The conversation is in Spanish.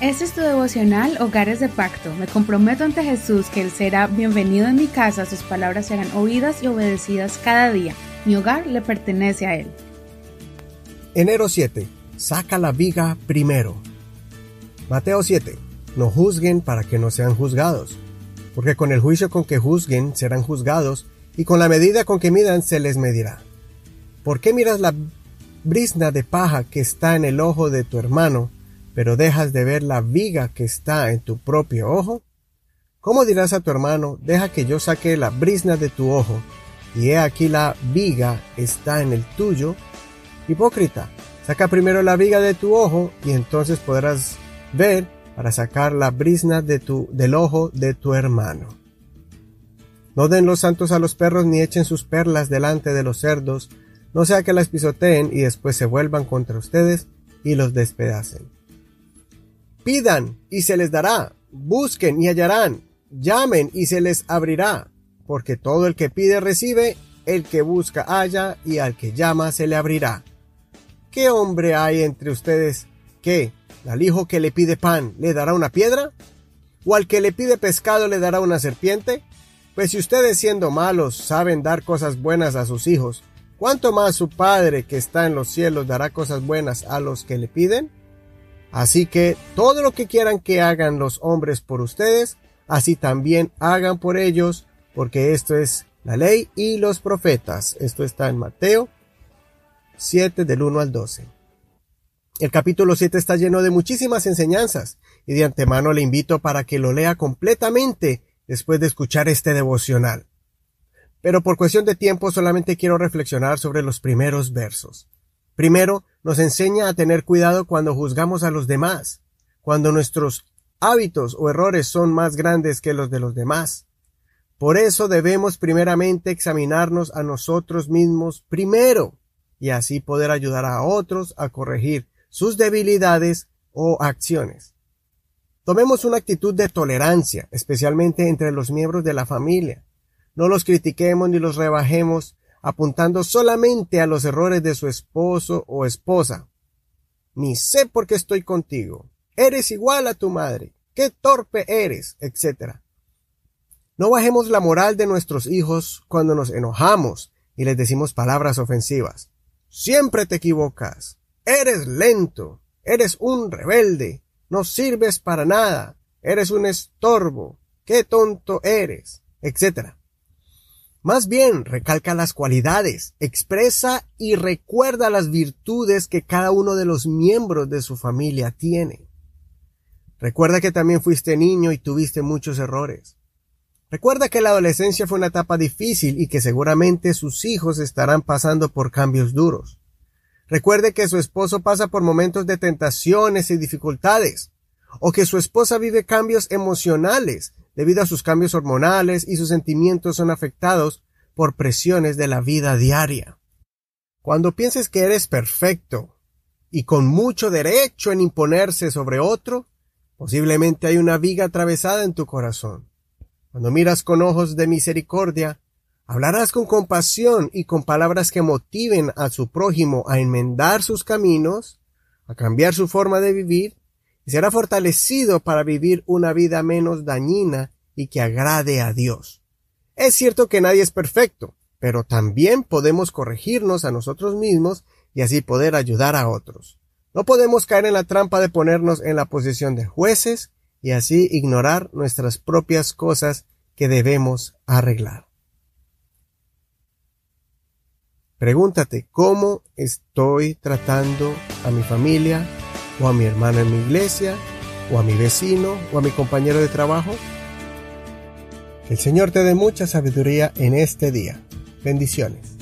Este es tu devocional Hogares de Pacto. Me comprometo ante Jesús que Él será bienvenido en mi casa, sus palabras serán oídas y obedecidas cada día. Mi hogar le pertenece a Él. Enero 7. Saca la viga primero. Mateo 7. No juzguen para que no sean juzgados, porque con el juicio con que juzguen serán juzgados, y con la medida con que midan se les medirá. ¿Por qué miras la brisna de paja que está en el ojo de tu hermano, pero dejas de ver la viga que está en tu propio ojo? ¿Cómo dirás a tu hermano, deja que yo saque la brisna de tu ojo, y he aquí la viga está en el tuyo? Hipócrita, saca primero la viga de tu ojo, y entonces podrás ver para sacar la brisna de tu, del ojo de tu hermano. No den los santos a los perros ni echen sus perlas delante de los cerdos, no sea que las pisoteen y después se vuelvan contra ustedes y los despedacen. Pidan y se les dará, busquen y hallarán, llamen y se les abrirá, porque todo el que pide recibe, el que busca halla y al que llama se le abrirá. ¿Qué hombre hay entre ustedes que, al hijo que le pide pan, le dará una piedra? ¿O al que le pide pescado le dará una serpiente? Pues si ustedes siendo malos saben dar cosas buenas a sus hijos, ¿cuánto más su Padre que está en los cielos dará cosas buenas a los que le piden? Así que todo lo que quieran que hagan los hombres por ustedes, así también hagan por ellos, porque esto es la ley y los profetas. Esto está en Mateo 7 del 1 al 12. El capítulo 7 está lleno de muchísimas enseñanzas y de antemano le invito para que lo lea completamente después de escuchar este devocional. Pero por cuestión de tiempo solamente quiero reflexionar sobre los primeros versos. Primero, nos enseña a tener cuidado cuando juzgamos a los demás, cuando nuestros hábitos o errores son más grandes que los de los demás. Por eso debemos primeramente examinarnos a nosotros mismos primero, y así poder ayudar a otros a corregir sus debilidades o acciones. Tomemos una actitud de tolerancia, especialmente entre los miembros de la familia. No los critiquemos ni los rebajemos apuntando solamente a los errores de su esposo o esposa. Ni sé por qué estoy contigo. Eres igual a tu madre. Qué torpe eres, etc. No bajemos la moral de nuestros hijos cuando nos enojamos y les decimos palabras ofensivas. Siempre te equivocas. Eres lento. Eres un rebelde. No sirves para nada. Eres un estorbo. Qué tonto eres, etc. Más bien, recalca las cualidades, expresa y recuerda las virtudes que cada uno de los miembros de su familia tiene. Recuerda que también fuiste niño y tuviste muchos errores. Recuerda que la adolescencia fue una etapa difícil y que seguramente sus hijos estarán pasando por cambios duros. Recuerde que su esposo pasa por momentos de tentaciones y dificultades, o que su esposa vive cambios emocionales debido a sus cambios hormonales y sus sentimientos son afectados por presiones de la vida diaria. Cuando pienses que eres perfecto y con mucho derecho en imponerse sobre otro, posiblemente hay una viga atravesada en tu corazón. Cuando miras con ojos de misericordia, Hablarás con compasión y con palabras que motiven a su prójimo a enmendar sus caminos, a cambiar su forma de vivir, y será fortalecido para vivir una vida menos dañina y que agrade a Dios. Es cierto que nadie es perfecto, pero también podemos corregirnos a nosotros mismos y así poder ayudar a otros. No podemos caer en la trampa de ponernos en la posición de jueces y así ignorar nuestras propias cosas que debemos arreglar. Pregúntate cómo estoy tratando a mi familia o a mi hermano en mi iglesia o a mi vecino o a mi compañero de trabajo. El Señor te dé mucha sabiduría en este día. Bendiciones.